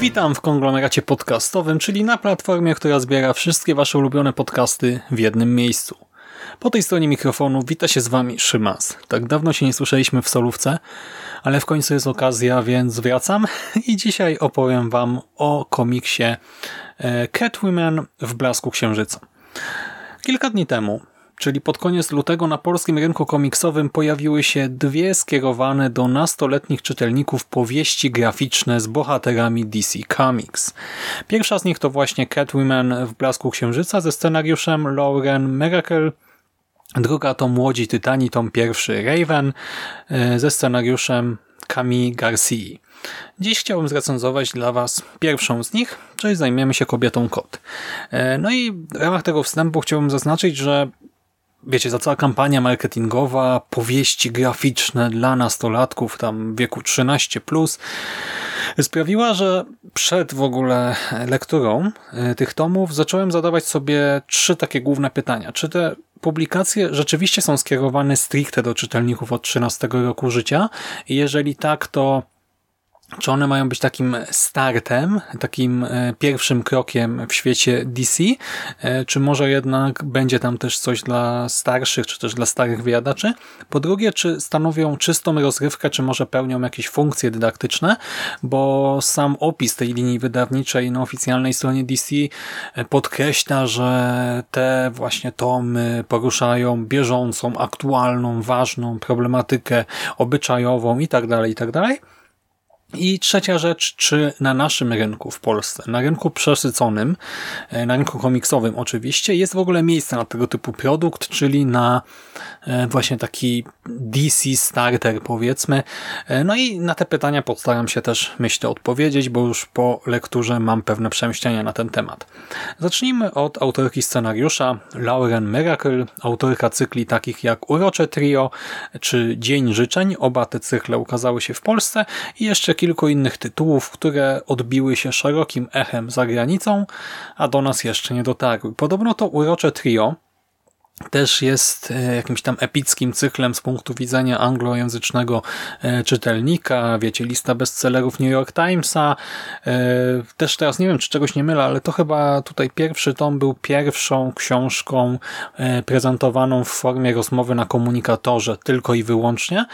Witam w konglomeracie podcastowym, czyli na platformie, która zbiera wszystkie wasze ulubione podcasty w jednym miejscu. Po tej stronie mikrofonu wita się z wami Szymas. Tak dawno się nie słyszeliśmy w solówce, ale w końcu jest okazja, więc wracam i dzisiaj opowiem wam o komiksie e, Catwoman w blasku księżyca. Kilka dni temu czyli pod koniec lutego na polskim rynku komiksowym pojawiły się dwie skierowane do nastoletnich czytelników powieści graficzne z bohaterami DC Comics. Pierwsza z nich to właśnie Catwoman w Blasku Księżyca ze scenariuszem Lauren Miracle, druga to Młodzi Tytani, tom pierwszy Raven e, ze scenariuszem Camille Garcia. Dziś chciałbym zrecenzować dla Was pierwszą z nich, czyli zajmiemy się kobietą kot. E, no i w ramach tego wstępu chciałbym zaznaczyć, że wiecie, za cała kampania marketingowa, powieści graficzne dla nastolatków tam wieku 13+, plus, sprawiła, że przed w ogóle lekturą e, tych tomów zacząłem zadawać sobie trzy takie główne pytania. Czy te publikacje rzeczywiście są skierowane stricte do czytelników od 13 roku życia? Jeżeli tak, to czy one mają być takim startem, takim e, pierwszym krokiem w świecie DC, e, czy może jednak będzie tam też coś dla starszych, czy też dla starych wyjadaczy? Po drugie, czy stanowią czystą rozrywkę, czy może pełnią jakieś funkcje dydaktyczne, bo sam opis tej linii wydawniczej na oficjalnej stronie DC e, podkreśla, że te właśnie tomy poruszają bieżącą, aktualną, ważną problematykę obyczajową i tak dalej, i trzecia rzecz, czy na naszym rynku w Polsce, na rynku przesyconym, e, na rynku komiksowym oczywiście, jest w ogóle miejsce na tego typu produkt, czyli na e, właśnie taki DC starter powiedzmy. E, no i na te pytania postaram się też, myślę, odpowiedzieć, bo już po lekturze mam pewne przemyślenia na ten temat. Zacznijmy od autorki scenariusza Lauren Miracle, autorka cykli takich jak Urocze Trio czy Dzień Życzeń. Oba te cykle ukazały się w Polsce i jeszcze kilku innych tytułów, które odbiły się szerokim echem za granicą, a do nas jeszcze nie dotarły. Podobno to urocze trio też jest e, jakimś tam epickim cyklem z punktu widzenia anglojęzycznego e, czytelnika, wiecie, lista bestsellerów New York Timesa. E, też teraz nie wiem, czy czegoś nie mylę, ale to chyba tutaj pierwszy tom był pierwszą książką prezentowaną w formie rozmowy na komunikatorze, tylko i wyłącznie.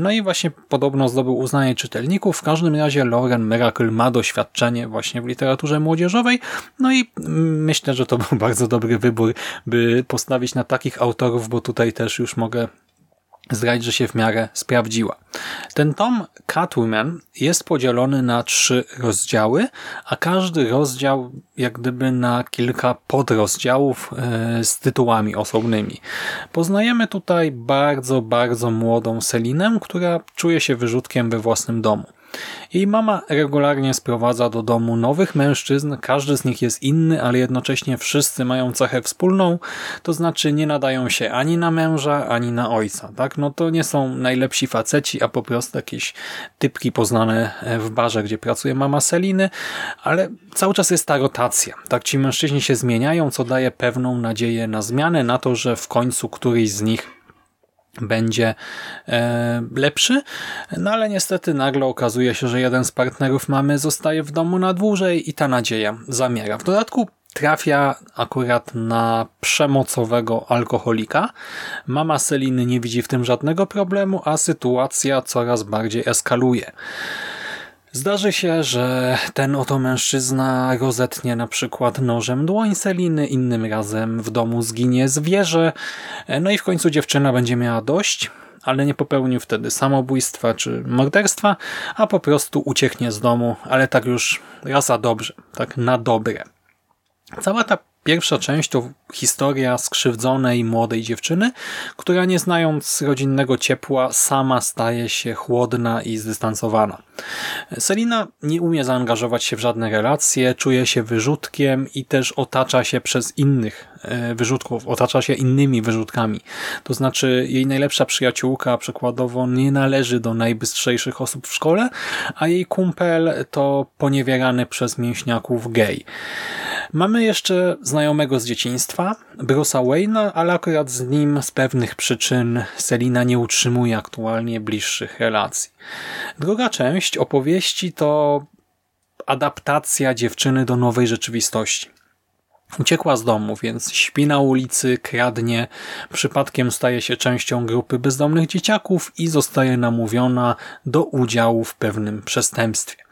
No i właśnie podobno zdobył uznanie czytelników. W każdym razie Lauren Miracle ma doświadczenie właśnie w literaturze młodzieżowej. No i myślę, że to był bardzo dobry wybór, by postawić na takich autorów, bo tutaj też już mogę zdradzić, że się w miarę sprawdziła. Ten tom Catwoman jest podzielony na trzy rozdziały, a każdy rozdział jak gdyby na kilka podrozdziałów e, z tytułami osobnymi. Poznajemy tutaj bardzo, bardzo młodą Selinę, która czuje się wyrzutkiem we własnym domu. Jej mama regularnie sprowadza do domu nowych mężczyzn, każdy z nich jest inny, ale jednocześnie wszyscy mają cechę wspólną, to znaczy nie nadają się ani na męża, ani na ojca. Tak? No to nie są najlepsi faceci, a po prostu jakieś typki poznane w barze, gdzie pracuje mama Seliny, ale cały czas jest ta rotacja. Tak? Ci mężczyźni się zmieniają, co daje pewną nadzieję na zmianę, na to, że w końcu któryś z nich będzie e, lepszy, no ale niestety nagle okazuje się, że jeden z partnerów mamy zostaje w domu na dłużej i ta nadzieja zamiera. W dodatku trafia akurat na przemocowego alkoholika. Mama Seliny nie widzi w tym żadnego problemu, a sytuacja coraz bardziej eskaluje. Zdarzy się, że ten oto mężczyzna rozetnie na przykład nożem dłoń Seliny, innym razem w domu zginie zwierzę, no i w końcu dziewczyna będzie miała dość, ale nie popełnił wtedy samobójstwa czy morderstwa, a po prostu ucieknie z domu, ale tak już raz a dobrze, tak na dobre. Cała ta Pierwsza część to historia skrzywdzonej młodej dziewczyny, która nie znając rodzinnego ciepła sama staje się chłodna i zdystansowana. Selina nie umie zaangażować się w żadne relacje, czuje się wyrzutkiem i też otacza się przez innych e, wyrzutków, otacza się innymi wyrzutkami. To znaczy jej najlepsza przyjaciółka przykładowo nie należy do najbystrzejszych osób w szkole, a jej kumpel to poniewierany przez mięśniaków gej. Mamy jeszcze znajomego z dzieciństwa, Bruce'a Wayne'a, ale akurat z nim z pewnych przyczyn Selina nie utrzymuje aktualnie bliższych relacji. Druga część opowieści to adaptacja dziewczyny do nowej rzeczywistości. Uciekła z domu, więc śpi na ulicy, kradnie, przypadkiem staje się częścią grupy bezdomnych dzieciaków i zostaje namówiona do udziału w pewnym przestępstwie.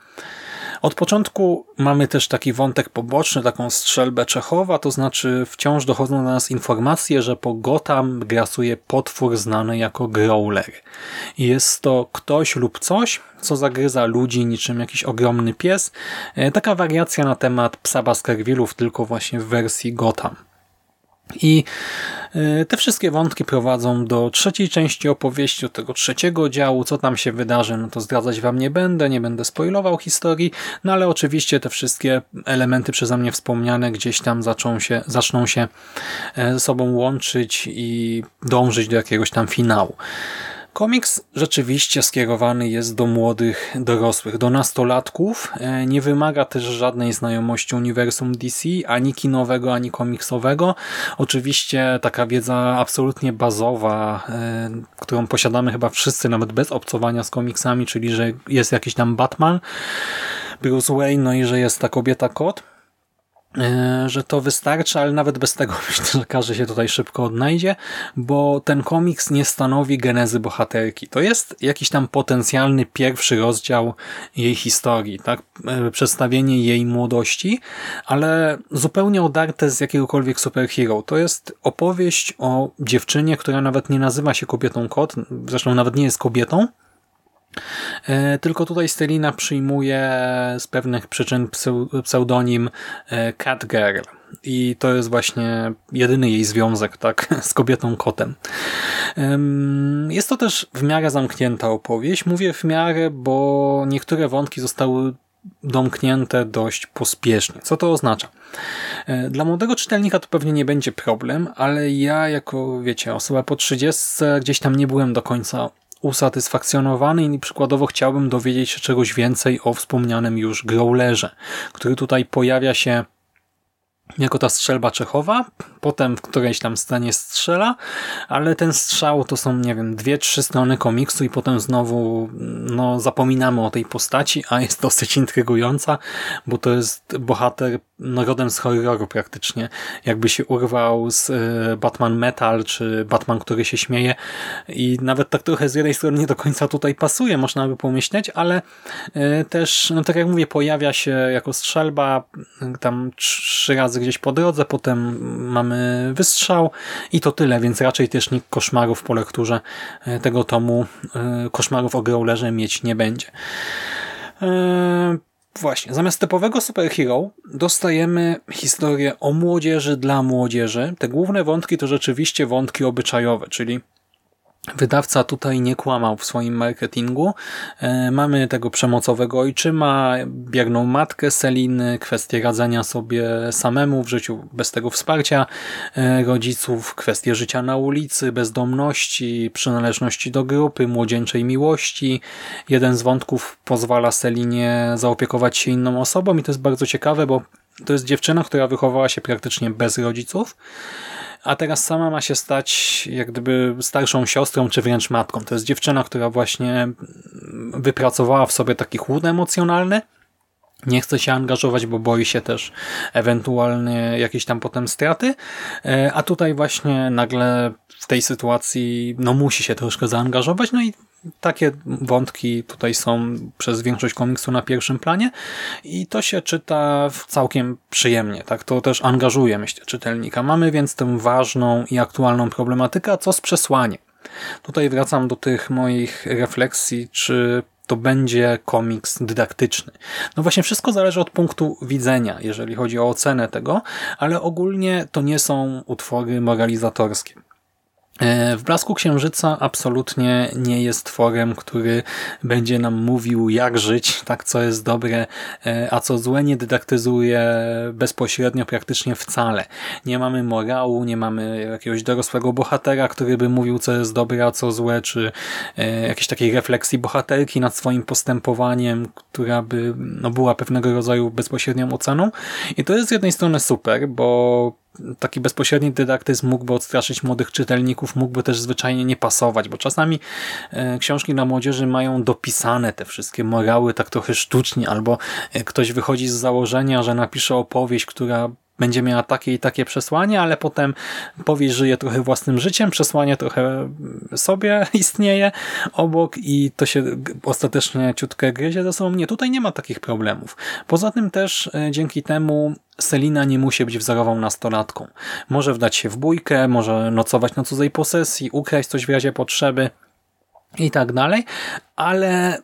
Od początku mamy też taki wątek poboczny, taką strzelbę Czechowa, to znaczy wciąż dochodzą do nas informacje, że po Gotham grasuje potwór znany jako Growler. Jest to ktoś lub coś, co zagryza ludzi niczym jakiś ogromny pies. E, taka wariacja na temat psa Baskervillów, tylko właśnie w wersji Gotham. I e, te wszystkie wątki prowadzą do trzeciej części opowieści, do tego trzeciego działu. Co tam się wydarzy, no to zdradzać wam nie będę, nie będę spoilował historii, no ale oczywiście te wszystkie elementy przeze mnie wspomniane gdzieś tam zaczną się, zaczną się e, ze sobą łączyć i dążyć do jakiegoś tam finału. Komiks rzeczywiście skierowany jest do młodych dorosłych, do nastolatków. E, nie wymaga też żadnej znajomości uniwersum DC, ani kinowego, ani komiksowego. Oczywiście taka wiedza absolutnie bazowa, e, którą posiadamy chyba wszyscy, nawet bez obcowania z komiksami, czyli że jest jakiś tam Batman, Bruce Wayne, no i że jest ta kobieta kot że to wystarczy, ale nawet bez tego myślę, że każdy się tutaj szybko odnajdzie, bo ten komiks nie stanowi genezy bohaterki. To jest jakiś tam potencjalny pierwszy rozdział jej historii, tak? E, przedstawienie jej młodości, ale zupełnie odarte z jakiegokolwiek superhero. To jest opowieść o dziewczynie, która nawet nie nazywa się kobietą kot, zresztą nawet nie jest kobietą, E, tylko tutaj Stelina przyjmuje z pewnych przyczyn pseudonim e, Catgirl. I to jest właśnie jedyny jej związek tak, z kobietą kotem. Jest to też w miarę zamknięta opowieść. Mówię w miarę, bo niektóre wątki zostały domknięte dość pospiesznie. Co to oznacza? E, dla młodego czytelnika to pewnie nie będzie problem, ale ja jako, wiecie, osoba po 30 gdzieś tam nie byłem do końca usatysfakcjonowany i przykładowo chciałbym dowiedzieć się czegoś więcej o wspomnianym już Growlerze, który tutaj pojawia się jako ta strzelba Czechowa, potem w którejś tam scenie strzela, ale ten strzał to są, nie wiem, dwie, trzy strony komiksu i potem znowu no, zapominamy o tej postaci, a jest dosyć intrygująca, bo to jest bohater no, rodem z horroru praktycznie. Jakby się urwał z y, Batman Metal, czy Batman, który się śmieje i nawet tak trochę z jednej strony nie do końca tutaj pasuje, można by pomyśleć, ale y, też, no tak jak mówię, pojawia się jako strzelba tam trzy razy gdzieś po drodze, potem mamy wystrzał i to tyle, więc raczej też nikt koszmarów po lekturze y, tego tomu, koszmarów o Growlerze mieć nie będzie. Właśnie, zamiast typowego superhero dostajemy historię o młodzieży dla młodzieży. Te główne wątki to rzeczywiście wątki obyczajowe, czyli Wydawca tutaj nie kłamał w swoim marketingu. E, mamy tego przemocowego ojczyma, bierną matkę Seliny, kwestię radzenia sobie samemu w życiu bez tego wsparcia e, rodziców, kwestie życia na ulicy, bezdomności, przynależności do grupy, młodzieńczej miłości. Jeden z wątków pozwala Selinie zaopiekować się inną osobą i to jest bardzo ciekawe, bo to jest dziewczyna, która wychowała się praktycznie bez rodziców a teraz sama ma się stać jak gdyby starszą siostrą, czy wręcz matką. To jest dziewczyna, która właśnie wypracowała w sobie taki chłód emocjonalny, nie chce się angażować, bo boi się też ewentualnie jakieś tam potem straty, e, a tutaj właśnie nagle w tej sytuacji no musi się troszkę zaangażować, no i takie wątki tutaj są przez większość komiksu na pierwszym planie i to się czyta całkiem przyjemnie. Tak, To też angażuje, myślę, czytelnika. Mamy więc tę ważną i aktualną problematykę, a co z przesłaniem? Tutaj wracam do tych moich refleksji, czy to będzie komiks dydaktyczny. No właśnie wszystko zależy od punktu widzenia, jeżeli chodzi o ocenę tego, ale ogólnie to nie są utwory moralizatorskie. E, w Blasku Księżyca absolutnie nie jest tworem, który będzie nam mówił jak żyć, tak co jest dobre, e, a co złe nie dydaktyzuje bezpośrednio praktycznie wcale. Nie mamy morału, nie mamy jakiegoś dorosłego bohatera, który by mówił co jest dobre, a co złe, czy e, jakiejś takiej refleksji bohaterki nad swoim postępowaniem, która by no, była pewnego rodzaju bezpośrednią oceną. I to jest z jednej strony super, bo taki bezpośredni dydaktyzm mógłby odstraszyć młodych czytelników, mógłby też zwyczajnie nie pasować, bo czasami e, książki dla młodzieży mają dopisane te wszystkie morały tak trochę sztucznie, albo e, ktoś wychodzi z założenia, że napisze opowieść, która będzie miała takie i takie przesłanie, ale potem powieść żyje trochę własnym życiem, przesłanie trochę sobie istnieje obok i to się ostatecznie ciutkę gryzie ze sobą. Nie, tutaj nie ma takich problemów. Poza tym też e, dzięki temu Selina nie musi być wzorową nastolatką. Może wdać się w bójkę, może nocować na cudzej posesji, ukraść coś w razie potrzeby i tak dalej, ale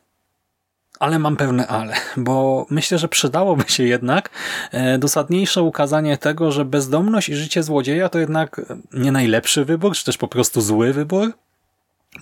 ale mam pewne ale, bo myślę, że przydałoby się jednak e, dosadniejsze ukazanie tego, że bezdomność i życie złodzieja to jednak nie najlepszy wybór, czy też po prostu zły wybór,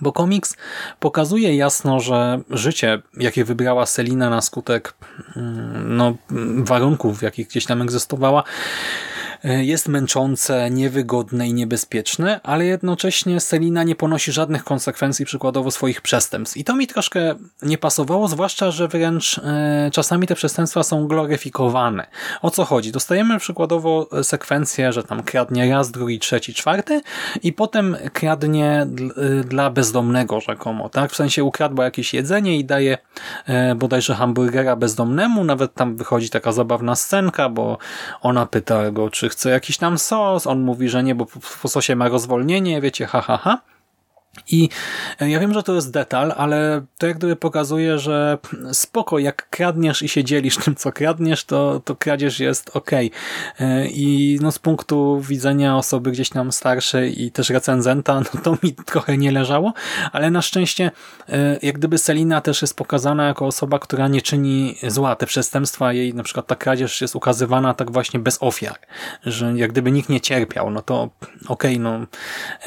bo komiks pokazuje jasno, że życie, jakie wybrała Selina na skutek mm, no, warunków, w jakich gdzieś tam egzystowała, E, jest męczące, niewygodne i niebezpieczne, ale jednocześnie Selina nie ponosi żadnych konsekwencji przykładowo swoich przestępstw. I to mi troszkę nie pasowało, zwłaszcza, że wręcz e, czasami te przestępstwa są gloryfikowane. O co chodzi? Dostajemy przykładowo sekwencję, że tam kradnie raz, drugi, trzeci, czwarty i potem kradnie e, dla bezdomnego rzekomo, tak? W sensie ukradła jakieś jedzenie i daje bodajże hamburgera bezdomnemu, nawet tam wychodzi taka zabawna scenka, bo ona pyta go, czy chce jakiś tam sos, on mówi, że nie, bo po sosie ma rozwolnienie, wiecie, ha, ha, ha. I e, ja wiem, że to jest detal, ale to jak gdyby pokazuje, że spoko, jak kradniesz i się dzielisz tym, co kradniesz, to, to kradzież jest ok. E, I no z punktu widzenia osoby gdzieś tam starszej i też recenzenta, no to mi trochę nie leżało, ale na szczęście e, jak gdyby Selina też jest pokazana jako osoba, która nie czyni zła. Te przestępstwa, jej na przykład ta kradzież jest ukazywana tak właśnie bez ofiar, że jak gdyby nikt nie cierpiał, no to okay, no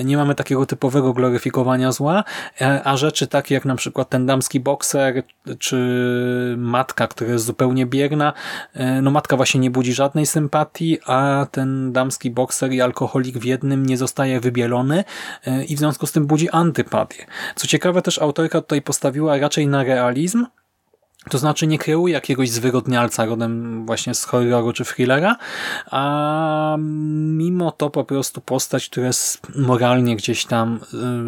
nie mamy takiego typowego gloryfikowania zła, e, a rzeczy takie jak na przykład ten damski bokser, czy matka, która jest zupełnie bierna, e, no matka właśnie nie budzi żadnej sympatii, a ten damski bokser i alkoholik w jednym nie zostaje wybielony e, i w związku z tym budzi antypatię. Co ciekawe też autorka tutaj postawiła raczej na realizm, to znaczy nie kreuje jakiegoś zwyrodnialca rodem właśnie z horroru czy thrillera, a mimo to po prostu postać, która jest moralnie gdzieś tam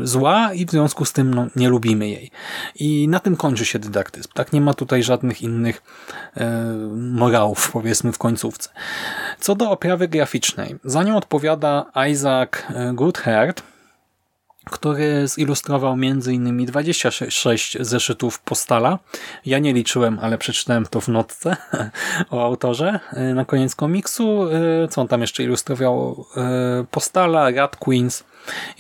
y, zła i w związku z tym no, nie lubimy jej. I na tym kończy się dydaktyzm. Tak nie ma tutaj żadnych innych e, morałów, powiedzmy w końcówce. Co do oprawy graficznej. Za nią odpowiada Isaac Goodhart, który zilustrował m.in. 26 zeszytów Postala. Ja nie liczyłem, ale przeczytałem to w notce o autorze e, na koniec komiksu. E, co on tam jeszcze ilustrował? E, Postala, Rat Queens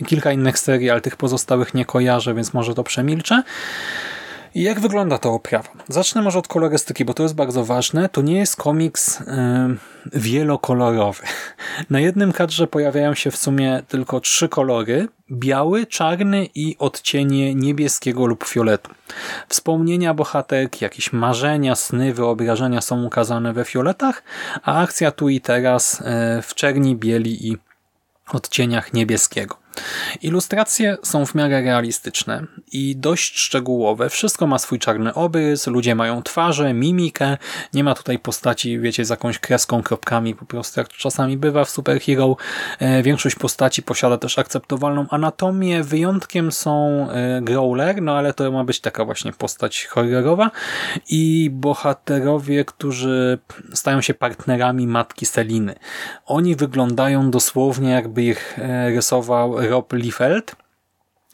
i kilka innych serii, ale tych pozostałych nie kojarzę, więc może to przemilczę. I jak wygląda ta oprawa? Zacznę może od kolorystyki, bo to jest bardzo ważne. To nie jest komiks yy, wielokolorowy. Na jednym kadrze pojawiają się w sumie tylko trzy kolory. Biały, czarny i odcienie niebieskiego lub fioletu. Wspomnienia bohaterki, jakieś marzenia, sny, wyobrażenia są ukazane we fioletach, a akcja tu i teraz yy, w czerni, bieli i odcieniach niebieskiego. Ilustracje są w miarę realistyczne i dość szczegółowe. Wszystko ma swój czarny obrys, ludzie mają twarze, mimikę. Nie ma tutaj postaci, wiecie, z jakąś kreską, kropkami, po prostu jak to czasami bywa w Superhero. E, większość postaci posiada też akceptowalną anatomię. Wyjątkiem są e, Growler, no ale to ma być taka właśnie postać horrorowa i bohaterowie, którzy stają się partnerami matki Seliny. Oni wyglądają dosłownie jakby ich e, rysował Rob Liefeld.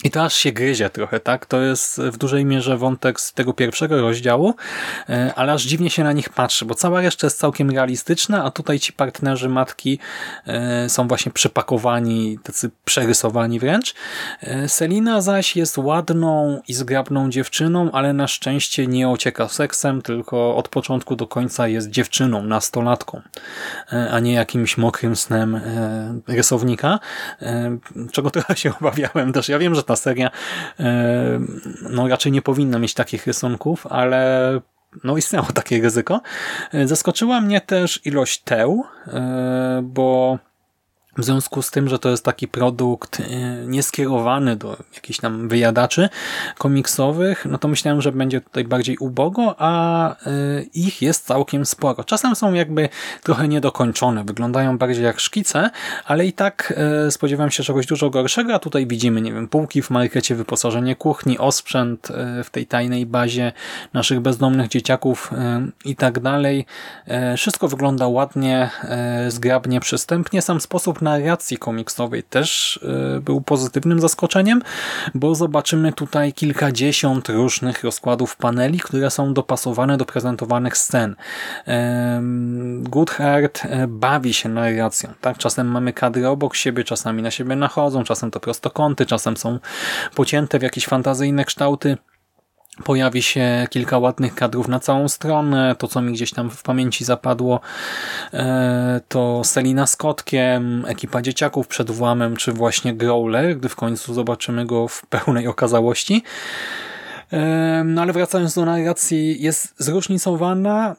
I to aż się gryzie trochę, tak? To jest w dużej mierze wątek z tego pierwszego rozdziału, e, ale aż dziwnie się na nich patrzy, bo cała reszta jest całkiem realistyczna, a tutaj ci partnerzy matki e, są właśnie przypakowani, tacy przerysowani wręcz. E, Selina zaś jest ładną i zgrabną dziewczyną, ale na szczęście nie ocieka seksem, tylko od początku do końca jest dziewczyną, nastolatką, a nie jakimś mokrym snem rysownika, czego trochę się obawiałem też. Ja wiem, że ta seria e, no raczej nie powinna mieć takich rysunków, ale no istniało takie ryzyko. E, zaskoczyła mnie też ilość teł, e, bo w związku z tym, że to jest taki produkt e, nieskierowany do jakichś tam wyjadaczy komiksowych, no to myślałem, że będzie tutaj bardziej ubogo, a e, ich jest całkiem sporo. Czasem są jakby trochę niedokończone, wyglądają bardziej jak szkice, ale i tak e, spodziewałem się czegoś dużo gorszego, a tutaj widzimy, nie wiem, półki w markecie, wyposażenie kuchni, osprzęt w tej tajnej bazie naszych bezdomnych dzieciaków i tak dalej. Wszystko wygląda ładnie, zgrabnie, przystępnie. Sam sposób narracji komiksowej też e, był pozytywnym zaskoczeniem, bo zobaczymy tutaj kilkadziesiąt różnych rozkładów paneli, które są dopasowane do prezentowanych scen. Goodhart e, bawi się narracją. Tak? Czasem mamy kadry obok siebie, czasami na siebie nachodzą, czasem to prostokąty, czasem są pocięte w jakieś fantazyjne kształty. Pojawi się kilka ładnych kadrów na całą stronę. To, co mi gdzieś tam w pamięci zapadło, e, to Selina z kotkiem, ekipa dzieciaków przed włamem, czy właśnie Growler, gdy w końcu zobaczymy go w pełnej okazałości. E, no ale wracając do narracji, jest zróżnicowana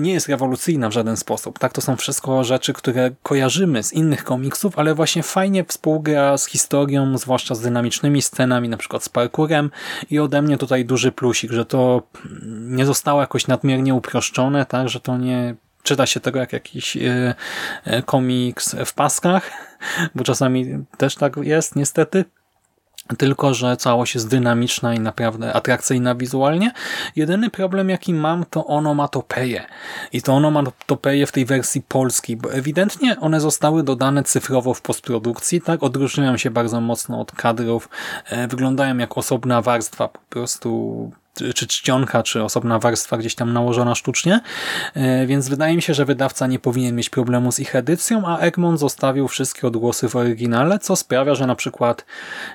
nie jest rewolucyjna w żaden sposób. Tak, to są wszystko rzeczy, które kojarzymy z innych komiksów, ale właśnie fajnie współgra z historią, zwłaszcza z dynamicznymi scenami, na przykład z parkurem i ode mnie tutaj duży plusik, że to nie zostało jakoś nadmiernie uproszczone, tak, że to nie czyta się tego jak jakiś e, e, komiks w paskach, bo czasami też tak jest niestety tylko że całość jest dynamiczna i naprawdę atrakcyjna wizualnie. Jedyny problem jaki mam to onomatopeje. I to onomatopeje w tej wersji polskiej, bo ewidentnie one zostały dodane cyfrowo w postprodukcji, tak? Odróżniają się bardzo mocno od kadrów, e, wyglądają jak osobna warstwa po prostu czy czcionka, czy osobna warstwa gdzieś tam nałożona sztucznie, e, więc wydaje mi się, że wydawca nie powinien mieć problemu z ich edycją, a Egmont zostawił wszystkie odgłosy w oryginale, co sprawia, że na przykład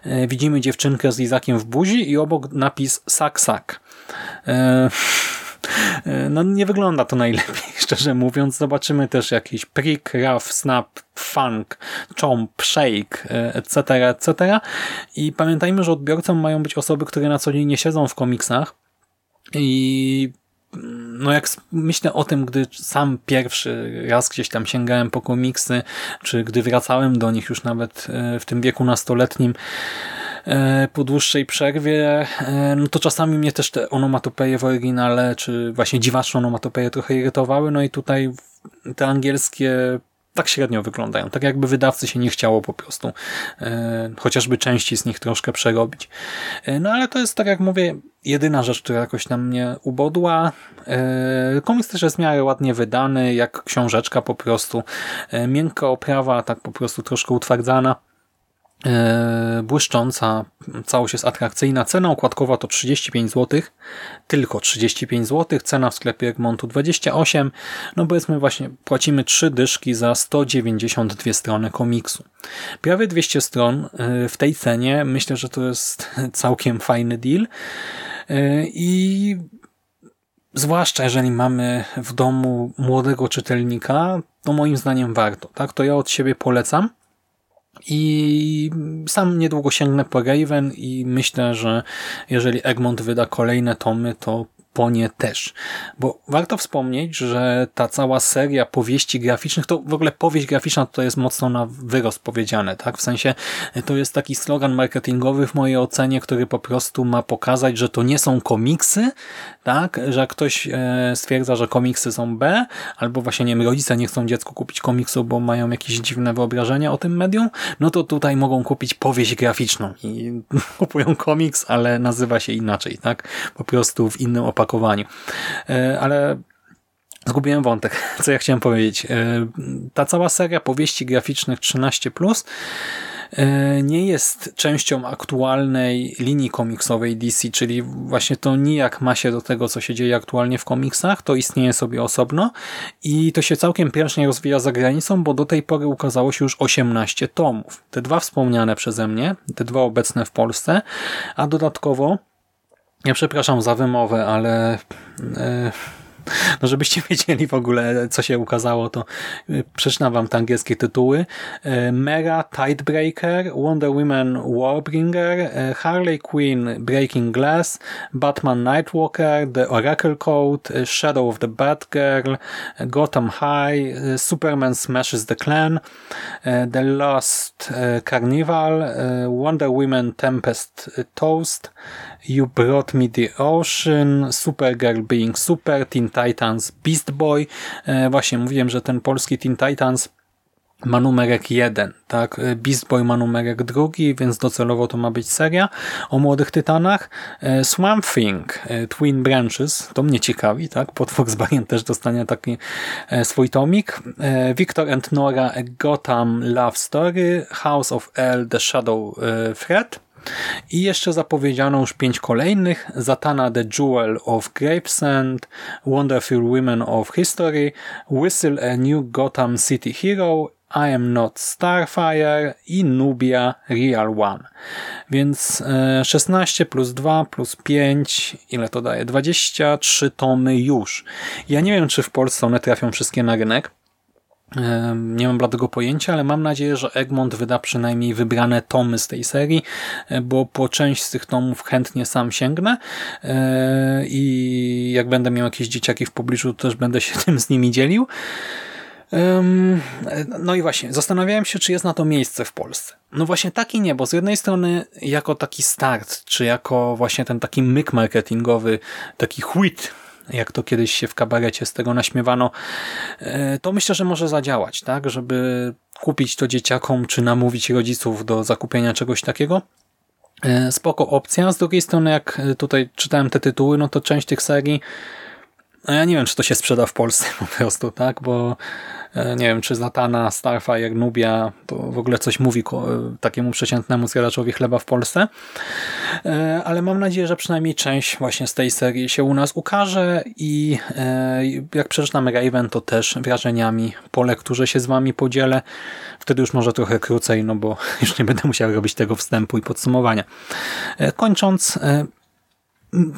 e, widzimy dziewczynkę z lizakiem w buzi i obok napis sak sak. E, no nie wygląda to najlepiej, szczerze mówiąc. Zobaczymy też jakiś prick, rough, snap, funk, chomp, shake, etc., etc. I pamiętajmy, że odbiorcą mają być osoby, które na co dzień nie siedzą w komiksach i no jak myślę o tym, gdy sam pierwszy raz gdzieś tam sięgałem po komiksy, czy gdy wracałem do nich już nawet e, w tym wieku nastoletnim, E, po dłuższej przerwie, e, no to czasami mnie też te onomatopeje w oryginale, czy właśnie dziwaczne onomatopeje trochę irytowały, no i tutaj te angielskie tak średnio wyglądają. Tak jakby wydawcy się nie chciało po prostu e, chociażby części z nich troszkę przerobić. E, no ale to jest, tak jak mówię, jedyna rzecz, która jakoś tam mnie ubodła. E, komiks też jest miarę ładnie wydany, jak książeczka po prostu. E, miękka oprawa, tak po prostu troszkę utwardzana. E, błyszcząca, całość jest atrakcyjna. Cena okładkowa to 35 zł, tylko 35 zł, cena w sklepie Egmontu 28, no powiedzmy właśnie płacimy 3 dyszki za 192 strony komiksu. Prawie 200 stron e, w tej cenie, myślę, że to jest całkiem fajny deal e, i zwłaszcza jeżeli mamy w domu młodego czytelnika, to moim zdaniem warto. Tak, To ja od siebie polecam. I sam niedługo sięgnę po Raven i myślę, że jeżeli Egmont wyda kolejne tomy, to po nie też. Bo warto wspomnieć, że ta cała seria powieści graficznych, to w ogóle powieść graficzna to jest mocno na wyrost powiedziane, tak? W sensie to jest taki slogan marketingowy w mojej ocenie, który po prostu ma pokazać, że to nie są komiksy, tak? Że ktoś e, stwierdza, że komiksy są B, albo właśnie nie wiem, rodzice nie chcą dziecku kupić komiksu, bo mają jakieś dziwne wyobrażenia o tym medium, no to tutaj mogą kupić powieść graficzną i kupują komiks, ale nazywa się inaczej, tak? Po prostu w innym opakowaniu. E, ale Zgubiłem wątek, co ja chciałem powiedzieć. E, ta cała seria powieści graficznych 13+, e, nie jest częścią aktualnej linii komiksowej DC, czyli właśnie to nijak ma się do tego, co się dzieje aktualnie w komiksach, to istnieje sobie osobno i to się całkiem pięknie rozwija za granicą, bo do tej pory ukazało się już 18 tomów. Te dwa wspomniane przeze mnie, te dwa obecne w Polsce, a dodatkowo ja przepraszam za wymowę, ale e, no żebyście wiedzieli w ogóle, co się ukazało, to y, przeczytam wam te angielskie tytuły. Y, Mera Tidebreaker, Wonder Woman Warbringer, y, Harley Quinn Breaking Glass, Batman Nightwalker, The Oracle Code, Shadow of the Batgirl, Gotham High, Superman Smashes the Clan, The Lost Carnival, Wonder Woman Tempest Toast, You Brought Me the Ocean, Supergirl Being Super, Teen Titans Beast Boy. E, właśnie mówiłem, że ten polski Teen Titans ma numerek jeden, tak? Beast Boy ma numerek drugi, więc docelowo to ma być seria o młodych tytanach. E, Swamp Thing, e, Twin Branches, to mnie ciekawi, tak? Pod Foxbarien też dostanie taki swój tomik. Victor and Nora, Gotham Love Story, House of L, The Shadow Thread. I jeszcze zapowiedziano już pięć kolejnych. Zatana The Jewel of Gravesend, Wonderful Women of History, Whistle a New Gotham City Hero, I Am Not Starfire i Nubia Real One. Więc 16 e, plus 2 plus 5, ile to daje? 23 tomy już. Ja nie wiem, czy w Polsce one trafią wszystkie na rynek. Nie mam bladego pojęcia, ale mam nadzieję, że Egmont wyda przynajmniej wybrane tomy z tej serii, e, bo po część z tych tomów chętnie sam sięgnę e, i jak będę miał jakieś dzieciaki w pobliżu, to też będę się tym z nimi dzielił. No i właśnie, zastanawiałem się, czy jest na to miejsce w Polsce. No właśnie tak i nie, bo z jednej strony jako taki start, czy jako właśnie ten taki myk marketingowy, taki chwyt jak to kiedyś się w kabarecie z tego naśmiewano, e, to myślę, że może zadziałać, tak, żeby kupić to dzieciakom, czy namówić rodziców do zakupienia czegoś takiego. E, spoko opcja. Z drugiej strony, jak tutaj czytałem te tytuły, no to część tych serii no ja nie wiem, czy to się sprzeda w Polsce po prostu, tak, bo E, nie wiem, czy Zatana, Starfire, Nubia, to w ogóle coś mówi takiemu przeciętnemu zjadaczowi chleba w Polsce. E, ale mam nadzieję, że przynajmniej część właśnie z tej serii się u nas ukaże i e, jak przeczytam Raven, to też wrażeniami po lekturze się z wami podzielę. Wtedy już może trochę krócej, no bo już nie będę musiał robić tego wstępu i podsumowania. Kończąc,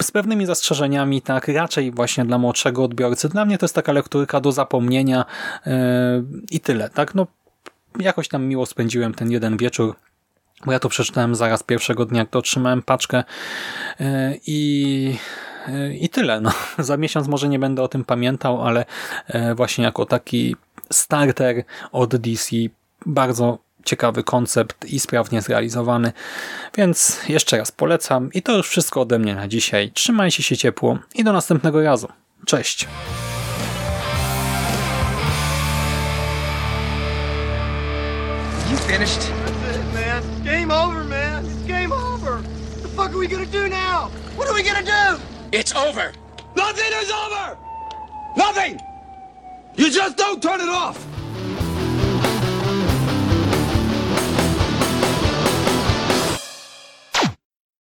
z pewnymi zastrzeżeniami, tak, raczej właśnie dla młodszego odbiorcy. Dla mnie to jest taka lekturka do zapomnienia yy, i tyle, tak, no jakoś tam miło spędziłem ten jeden wieczór, bo ja to przeczytałem zaraz pierwszego dnia, to otrzymałem paczkę yy, i yy, i tyle. No. Za miesiąc może nie będę o tym pamiętał, ale właśnie jako taki starter od DC bardzo ciekawy koncept i sprawnie zrealizowany. Więc jeszcze raz polecam i to już wszystko ode mnie na dzisiaj. Trzymajcie się ciepło i do następnego razu. Cześć! You finished? That's it, man. Game over, man. It's game over. What the fuck are we gonna do now? What are we gonna do? It's over. Nothing is over. Nothing. You just don't turn it off.